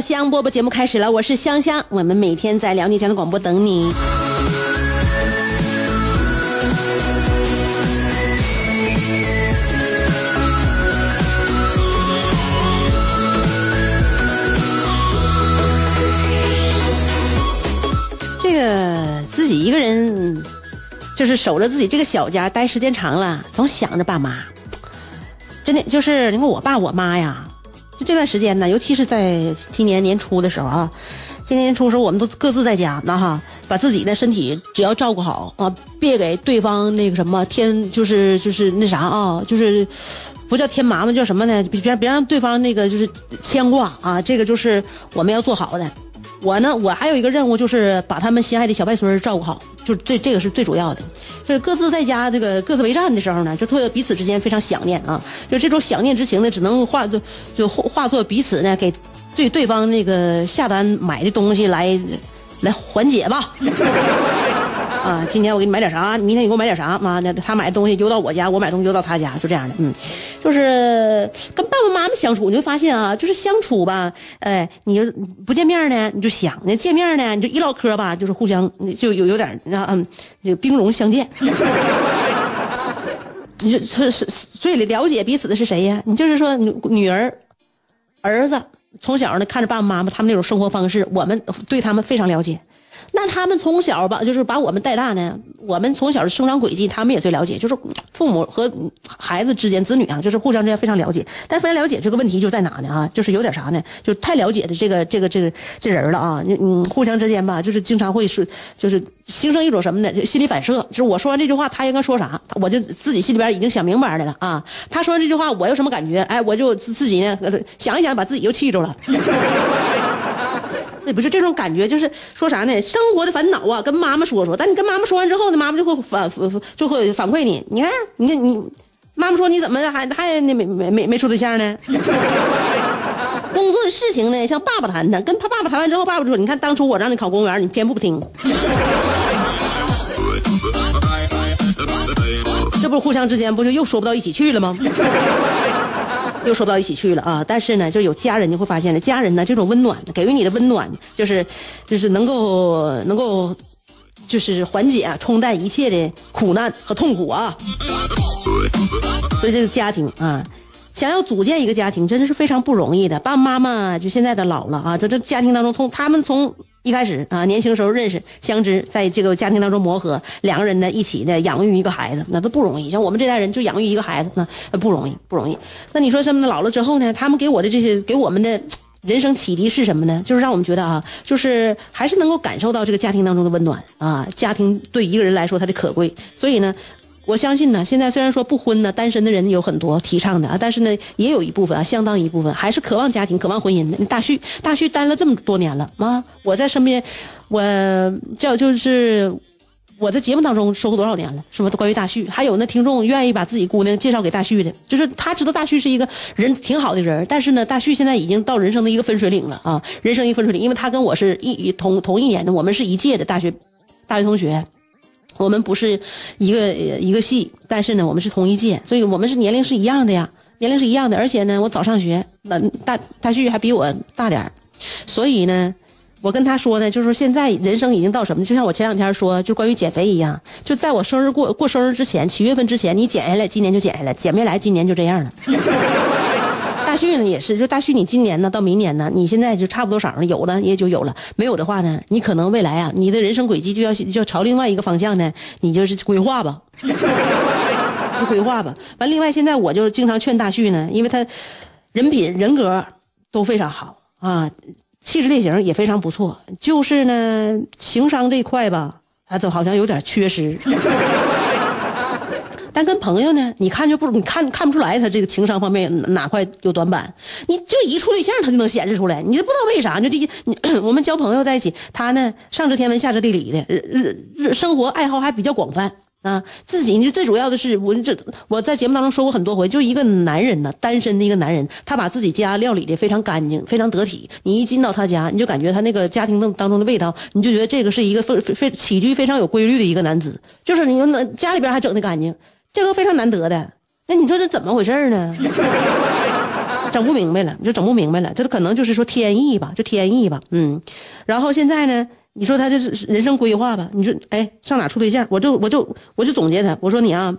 香饽饽节目开始了，我是香香，我们每天在辽宁交通广播等你。这个自己一个人，就是守着自己这个小家待时间长了，总想着爸妈。真的就是你看我爸我妈呀，就这段时间呢，尤其是在今年年初的时候啊，今年年初时候我们都各自在家，那哈，把自己的身体只要照顾好啊，别给对方那个什么添，就是就是那啥啊，就是不叫添麻烦，叫什么呢？别别让对方那个就是牵挂啊，这个就是我们要做好的。我呢，我还有一个任务，就是把他们心爱的小外孙照顾好，就这这个是最主要的。就是各自在家这个各自为战的时候呢，就特别彼此之间非常想念啊，就这种想念之情呢，只能化作就化作彼此呢给对对方那个下单买的东西来来缓解吧。啊，今天我给你买点啥？明天你给我买点啥？妈的，他买的东西邮到我家，我买东西邮到他家，就这样的。嗯，就是跟爸爸妈妈相处，你会发现啊，就是相处吧，哎，你不见面呢，你就想；那见面呢，你就一唠嗑吧，就是互相就有有点啊，嗯，就兵戎相见。你就是所以了解彼此的是谁呀？你就是说女女儿、儿子从小呢看着爸爸妈妈他们那种生活方式，我们对他们非常了解。那他们从小把就是把我们带大呢，我们从小的生长轨迹，他们也最了解。就是父母和孩子之间，子女啊，就是互相之间非常了解。但是非常了解这个问题就在哪呢？啊，就是有点啥呢？就太了解的这个这个这个这人了啊！嗯，互相之间吧，就是经常会是就是形成一种什么呢？就心理反射。就是我说完这句话，他应该说啥，我就自己心里边已经想明白了啊。他说完这句话，我有什么感觉？哎，我就自己呢想一想，把自己就气住了。不是这种感觉，就是说啥呢？生活的烦恼啊，跟妈妈说说。但你跟妈妈说完之后呢，妈妈就会反就会反馈你。你看，你看你，妈妈说你怎么还还那没没没没处对象呢？工作的事情呢，向爸爸谈谈。跟他爸爸谈完之后，爸爸说：“你看，当初我让你考公务员，你偏不听。”这不是互相之间不就又说不到一起去了吗？又说不到一起去了啊！但是呢，就有家人就会发现呢，家人呢这种温暖，给予你的温暖，就是就是能够能够，就是缓解啊，冲淡一切的苦难和痛苦啊。所以这个家庭啊，想要组建一个家庭，真的是非常不容易的。爸爸妈妈就现在的老了啊，在这家庭当中，从他们从。一开始啊，年轻时候认识相知，在这个家庭当中磨合，两个人呢一起呢养育一个孩子，那都不容易。像我们这代人就养育一个孩子，那不容易，不容易。那你说什么老了之后呢？他们给我的这些，给我们的人生启迪是什么呢？就是让我们觉得啊，就是还是能够感受到这个家庭当中的温暖啊，家庭对一个人来说它的可贵。所以呢。我相信呢，现在虽然说不婚呢，单身的人有很多提倡的啊，但是呢，也有一部分啊，相当一部分还是渴望家庭、渴望婚姻的。大旭，大旭单了这么多年了啊，我在身边，我叫就是我在节目当中说过多少年了，是吧？关于大旭，还有那听众愿意把自己姑娘介绍给大旭的，就是他知道大旭是一个人挺好的人，但是呢，大旭现在已经到人生的一个分水岭了啊，人生一分水岭，因为他跟我是一同同一年的，我们是一届的大学大学同学。我们不是一个一个系，但是呢，我们是同一届，所以我们是年龄是一样的呀，年龄是一样的。而且呢，我早上学，那大大旭还比我大点儿，所以呢，我跟他说呢，就是说现在人生已经到什么？就像我前两天说，就关于减肥一样，就在我生日过过生日之前，七月份之前你减下来，今年就减下来，减没来，今年就这样了。大旭呢也是，就大旭，你今年呢到明年呢，你现在就差不多少了，有了也就有了，没有的话呢，你可能未来啊，你的人生轨迹就要就要朝另外一个方向呢，你就是规划吧，就规划吧。完，另外现在我就经常劝大旭呢，因为他人品人格都非常好啊。气质类型也非常不错，就是呢，情商这块吧，他总好像有点缺失。但跟朋友呢，你看就不，你看看不出来他这个情商方面哪块有短板。你就一处对象，他就能显示出来。你就不知道为啥，就这你 我们交朋友在一起，他呢上知天文下知地理的，日日日生活爱好还比较广泛。啊，自己你最主要的是，我这我在节目当中说过很多回，就一个男人呢，单身的一个男人，他把自己家料理的非常干净，非常得体。你一进到他家，你就感觉他那个家庭当当中的味道，你就觉得这个是一个非非起居非常有规律的一个男子。就是你那家里边还整的干净，这个非常难得的。那你说这怎么回事呢？整不明白了，你就整不明白了。这可能就是说天意吧，就天意吧。嗯，然后现在呢？你说他这是人生规划吧？你说，哎，上哪处对象？我就我就我就总结他，我说你啊，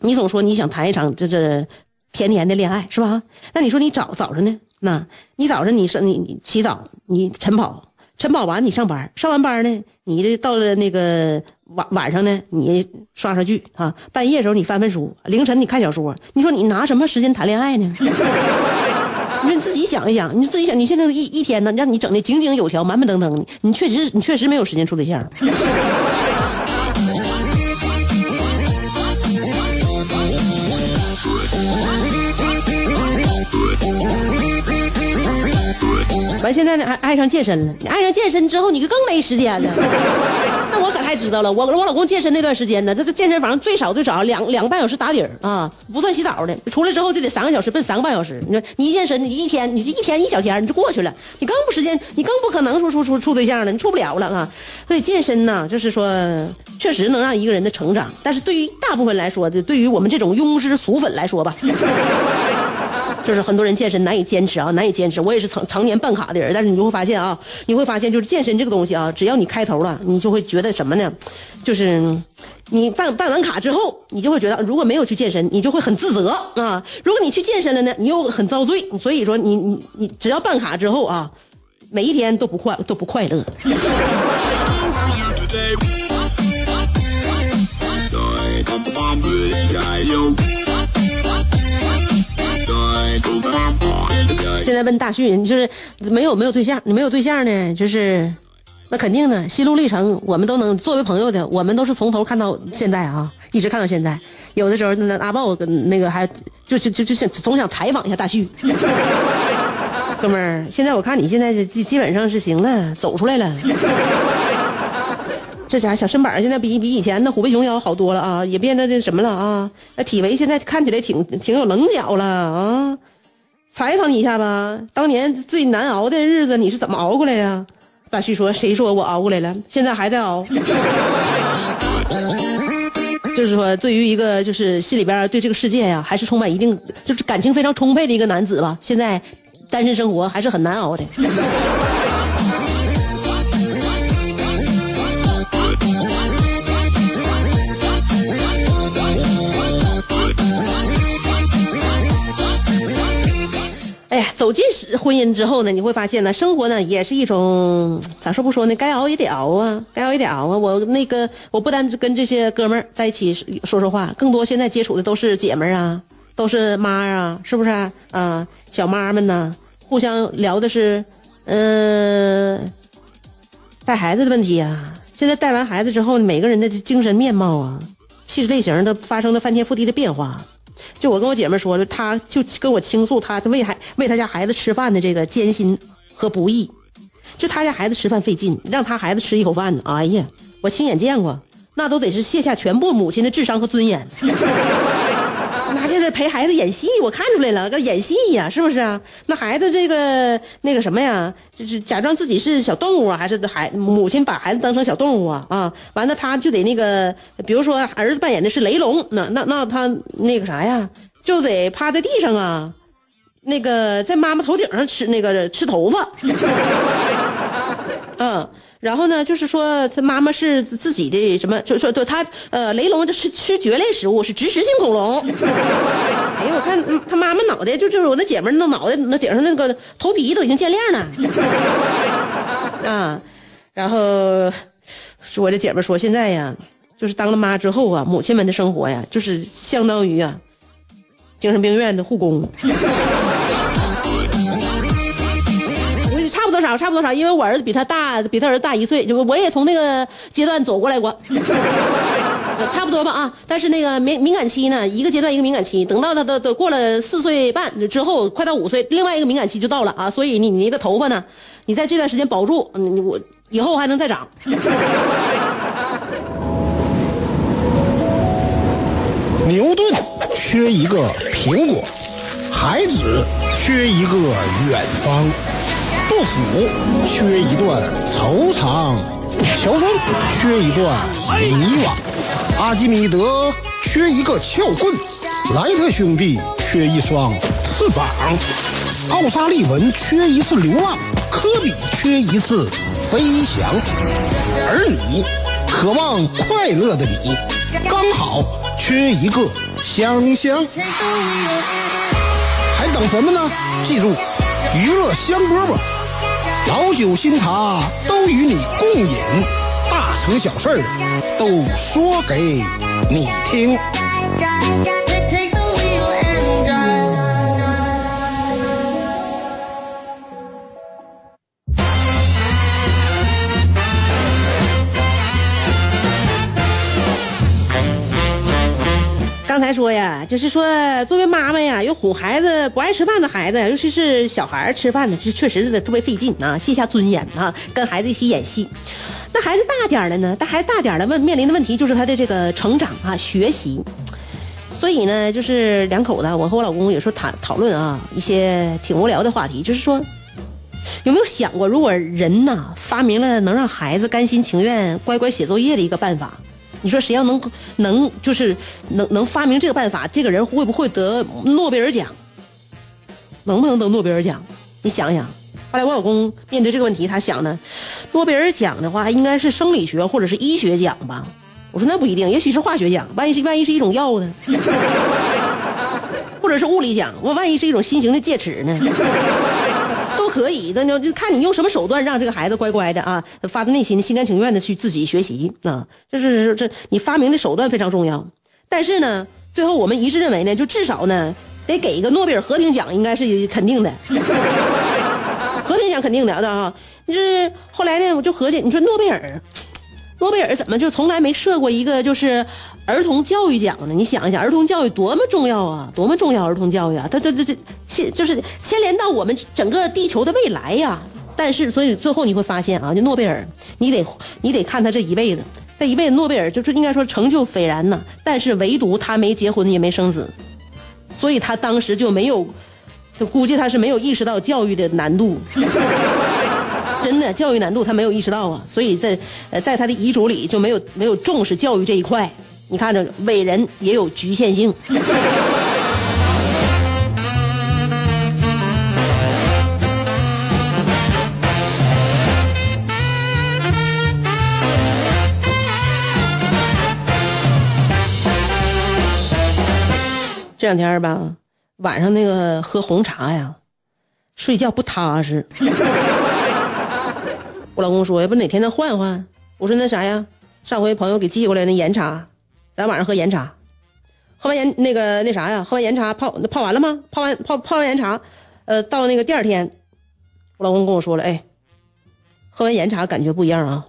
你总说你想谈一场这这甜甜的恋爱是吧？那你说你早早上呢？那你早上你是你你起早，你晨跑，晨跑完你上班，上完班呢，你这到了那个晚晚上呢，你刷刷剧啊，半夜时候你翻翻书，凌晨你看小说。你说你拿什么时间谈恋爱呢？你自己想一想，你自己想，你现在一一天呢，让你整的井井有条、满满登登的，你确实，你确实没有时间处对象。完，现在呢，还爱上健身了。你爱上健身之后，你就更没时间了。那我可太知道了。我我老公健身那段时间呢，这这健身房最少最少两两个半小时打底儿啊，不算洗澡的。出来之后就得三个小时，奔三个半小时。你说你一健身，你一天你就一天一小天你就过去了，你更不时间，你更不可能说处处处对象了，你处不了了啊。所以健身呢，就是说确实能让一个人的成长，但是对于大部分来说，的，对于我们这种庸脂俗粉来说吧。就是很多人健身难以坚持啊，难以坚持。我也是常常年办卡的人，但是你就会发现啊，你会发现就是健身这个东西啊，只要你开头了，你就会觉得什么呢？就是你办办完卡之后，你就会觉得如果没有去健身，你就会很自责啊。如果你去健身了呢，你又很遭罪。所以说，你你你只要办卡之后啊，每一天都不快都不快乐。现在问大旭，你就是没有没有对象，你没有对象呢，就是那肯定的，心路历程我们都能作为朋友的，我们都是从头看到现在啊，一直看到现在。有的时候那阿豹跟那个还就就就就想总想采访一下大旭，哥们儿，现在我看你现在基基本上是行了，走出来了。这家伙小身板现在比比以前的虎背熊腰好多了啊，也变得那什么了啊，那体围现在看起来挺挺有棱角了啊。采访你一下吧，当年最难熬的日子你是怎么熬过来的？大旭说：“谁说我熬过来了？现在还在熬。就是说，对于一个就是心里边对这个世界呀，还是充满一定就是感情非常充沛的一个男子吧，现在单身生活还是很难熬的。”走进婚姻之后呢，你会发现呢，生活呢也是一种咋说不说呢？该熬也得熬啊，该熬也得熬啊。我那个我不单跟这些哥们儿在一起说说话，更多现在接触的都是姐们儿啊，都是妈啊，是不是啊？小妈们呢，互相聊的是，嗯，带孩子的问题啊。现在带完孩子之后，每个人的精神面貌啊，气质类型都发生了翻天覆地的变化。就我跟我姐妹说了，她就跟我倾诉她为孩为她家孩子吃饭的这个艰辛和不易。就她家孩子吃饭费劲，让她孩子吃一口饭呢，哎呀，我亲眼见过，那都得是卸下全部母亲的智商和尊严。那就是陪孩子演戏，我看出来了，个演戏呀，是不是啊？那孩子这个那个什么呀，就是假装自己是小动物啊，还是孩母亲把孩子当成小动物啊？啊，完了他就得那个，比如说儿子扮演的是雷龙，那那那他那个啥呀，就得趴在地上啊，那个在妈妈头顶上吃那个吃头发。嗯，然后呢，就是说他妈妈是自己的什么，就说对他呃，雷龙这是吃蕨类食物是植食性恐龙。哎呀，我看嗯他妈妈脑袋就就是我那姐们儿那脑袋那顶上那个头皮都已经见亮了。啊，然后说我这姐们说现在呀，就是当了妈之后啊，母亲们的生活呀，就是相当于啊，精神病院的护工。少，差不多少，因为我儿子比他大，比他儿子大一岁，就我也从那个阶段走过来过，差不多吧啊。但是那个敏敏感期呢，一个阶段一个敏感期，等到他都都过了四岁半之后，快到五岁，另外一个敏感期就到了啊。所以你你那个头发呢，你在这段时间保住，你我以后还能再长。牛顿缺一个苹果，孩子缺一个远方，杜甫缺一段惆怅，乔峰缺一段迷惘，阿基米德缺一个撬棍，莱特兄弟缺一双翅膀，奥沙利文缺一次流浪，科比缺一次飞翔，而你，渴望快乐的你，刚好。缺一个香香，还等什么呢？记住，娱乐香饽饽，老酒新茶都与你共饮，大成小事都说给你听。刚才说呀，就是说，作为妈妈呀，有哄孩子不爱吃饭的孩子，尤其是小孩吃饭呢，这确实是特别费劲啊，卸下尊严啊，跟孩子一起演戏。那孩子大点了呢？但孩子大点了，问面临的问题就是他的这个成长啊，学习。所以呢，就是两口子，我和我老公有时候谈讨论啊，一些挺无聊的话题，就是说，有没有想过，如果人呐发明了能让孩子甘心情愿乖乖写作业的一个办法？你说谁要能能就是能能发明这个办法，这个人会不会得诺贝尔奖？能不能得诺贝尔奖？你想想。后来我老公面对这个问题，他想呢，诺贝尔奖的话应该是生理学或者是医学奖吧？我说那不一定，也许是化学奖，万一是万一是一种药呢？或者是物理奖，我万一是一种新型的戒尺呢？都可以，那就看你用什么手段让这个孩子乖乖的啊，发自内心、心甘情愿的去自己学习啊。就是这你发明的手段非常重要，但是呢，最后我们一致认为呢，就至少呢得给一个诺贝尔和平奖，应该是肯定的。和平奖肯定的啊，就是后来呢，我就合计，你说诺贝尔。诺贝尔怎么就从来没设过一个就是儿童教育奖呢？你想一想，儿童教育多么重要啊，多么重要！儿童教育啊，它这这这牵就是牵连到我们整个地球的未来呀。但是，所以最后你会发现啊，就诺贝尔，你得你得看他这一辈子，这一辈子诺贝尔就是应该说成就斐然呢。但是唯独他没结婚也没生子，所以他当时就没有，就估计他是没有意识到教育的难度。真的教育难度他没有意识到啊，所以在呃在他的遗嘱里就没有没有重视教育这一块。你看着伟人也有局限性。这两天吧，晚上那个喝红茶呀，睡觉不踏实。我老公说：“要不哪天咱换换？”我说：“那啥呀，上回朋友给寄过来那岩茶，咱晚上喝岩茶。喝完岩那个那啥呀，喝完岩茶泡那泡完了吗？泡完泡泡完岩茶，呃，到那个第二天，我老公跟我说了：‘哎，喝完岩茶感觉不一样啊。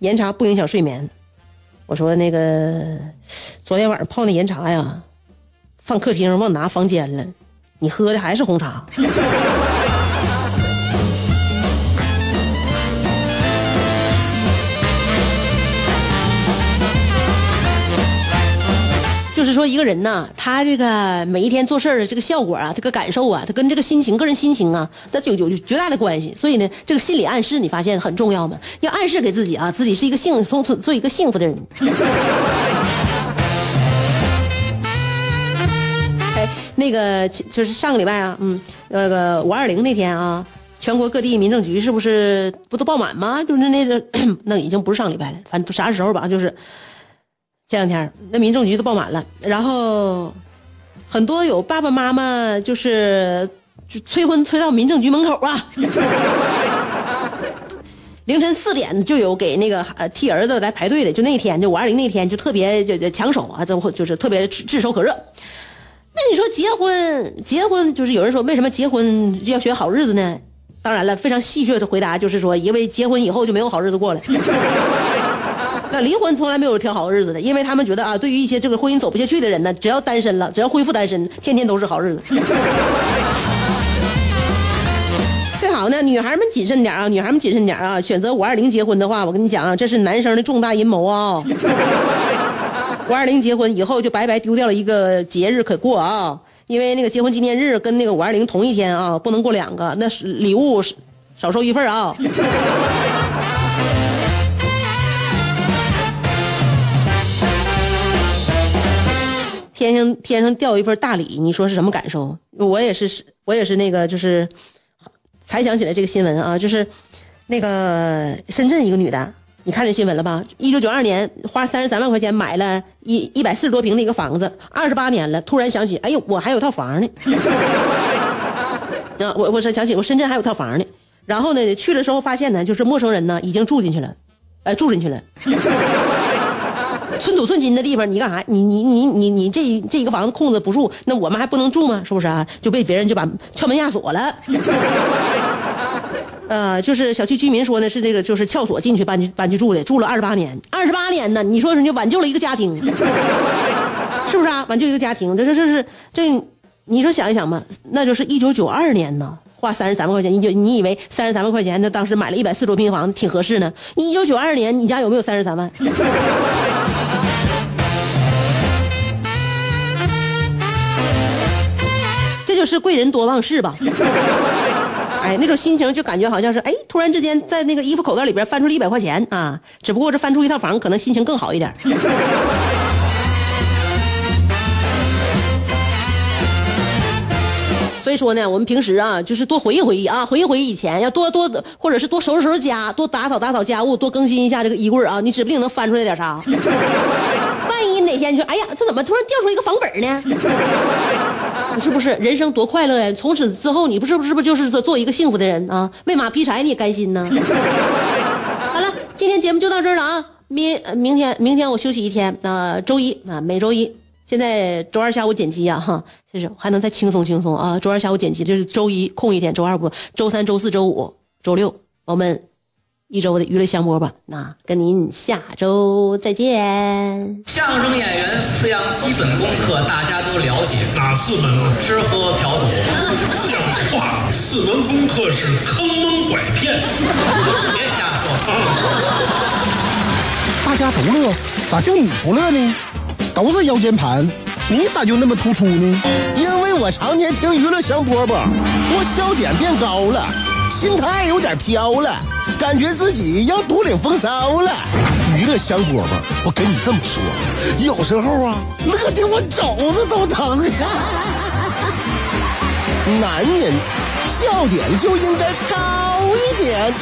岩茶不影响睡眠。’我说：‘那个昨天晚上泡那岩茶呀，放客厅忘拿房间了，你喝的还是红茶。’”就是说，一个人呢，他这个每一天做事儿的这个效果啊，这个感受啊，他跟这个心情、个人心情啊，他有有绝大的关系。所以呢，这个心理暗示，你发现很重要吗？要暗示给自己啊，自己是一个幸从此做一个幸福的人。哎，那个就是上个礼拜啊，嗯，那个五二零那天啊，全国各地民政局是不是不都爆满吗？就是那个，那已经不是上礼拜了，反正啥时候吧，就是这两天那民政局都爆满了，然后很多有爸爸妈妈就是就催婚催到民政局门口啊。凌晨四点就有给那个呃替儿子来排队的，就那天就五二零那天就特别就就抢手啊，就就是特别炙炙手可热。那你说结婚结婚就是有人说为什么结婚要选好日子呢？当然了，非常戏谑的回答就是说，因为结婚以后就没有好日子过了。那离婚从来没有挑好日子的，因为他们觉得啊，对于一些这个婚姻走不下去的人呢，只要单身了，只要恢复单身，天天都是好日子。最好呢，女孩们谨慎点啊，女孩们谨慎点啊，选择五二零结婚的话，我跟你讲啊，这是男生的重大阴谋啊。五二零结婚以后就白白丢掉了一个节日可过啊，因为那个结婚纪念日跟那个五二零同一天啊，不能过两个，那是礼物少收一份啊。天上天上掉一份大礼，你说是什么感受？我也是，我也是那个就是。才想起来这个新闻啊，就是那个深圳一个女的，你看这新闻了吧？一九九二年花三十三万块钱买了一一百四十多平的一个房子，二十八年了，突然想起，哎呦，我还有套房呢。啊，我我是想起我深圳还有套房呢。然后呢，去的时候发现呢，就是陌生人呢已经住进去了，呃，住进去了。寸土寸金的地方，你干啥？你你你你你这这一个房子空着不住，那我们还不能住吗？是不是啊？就被别人就把撬门压锁了。呃，就是小区居民说呢，是这个就是撬锁进去搬去搬去住的，住了二十八年，二十八年呢，你说人家挽救了一个家庭，是不是啊？挽救一个家庭，这这这是这，你说想一想吧，那就是一九九二年呢，花三十三万块钱，你就你以为三十三万块钱，那当时买了一百四十多平房子挺合适呢？一九九二年，你家有没有三十三万？就是贵人多忘事吧，哎，那种心情就感觉好像是哎，突然之间在那个衣服口袋里边翻出了一百块钱啊，只不过这翻出一套房，可能心情更好一点。所以说呢，我们平时啊，就是多回忆回忆啊，回忆回忆以前，要多多或者是多收拾收拾家，多打扫打扫家务，多更新一下这个衣柜啊，你指不定能翻出来点啥。万一哪天就哎呀，这怎么突然掉出一个房本呢？是不是人生多快乐呀？从此之后，你不是不是不是就是做做一个幸福的人啊？喂马劈柴你也甘心呢？好了，今天节目就到这了啊！明明天明天我休息一天那，周一啊，每周一。现在周二下午剪辑呀，哈，就是还能再轻松轻松啊。周二下午剪辑，就是周一空一天，周二不，周三、周四周五、周六，我们。一周的娱乐香饽吧，那跟您下周再见。相声演员四样基本功课大家都了解，哪四门啊？吃喝嫖赌。像话，四门功课是坑蒙拐骗。别瞎说。大家都乐，咋就你不乐呢？都是腰间盘，你咋就那么突出呢？因为我常年听娱乐香饽饽，我笑点变高了，心态有点飘了。感觉自己要独领风骚了，娱乐香饽饽，跟你这么说，有时候啊，乐的我肘子都疼。男人笑点就应该高一点。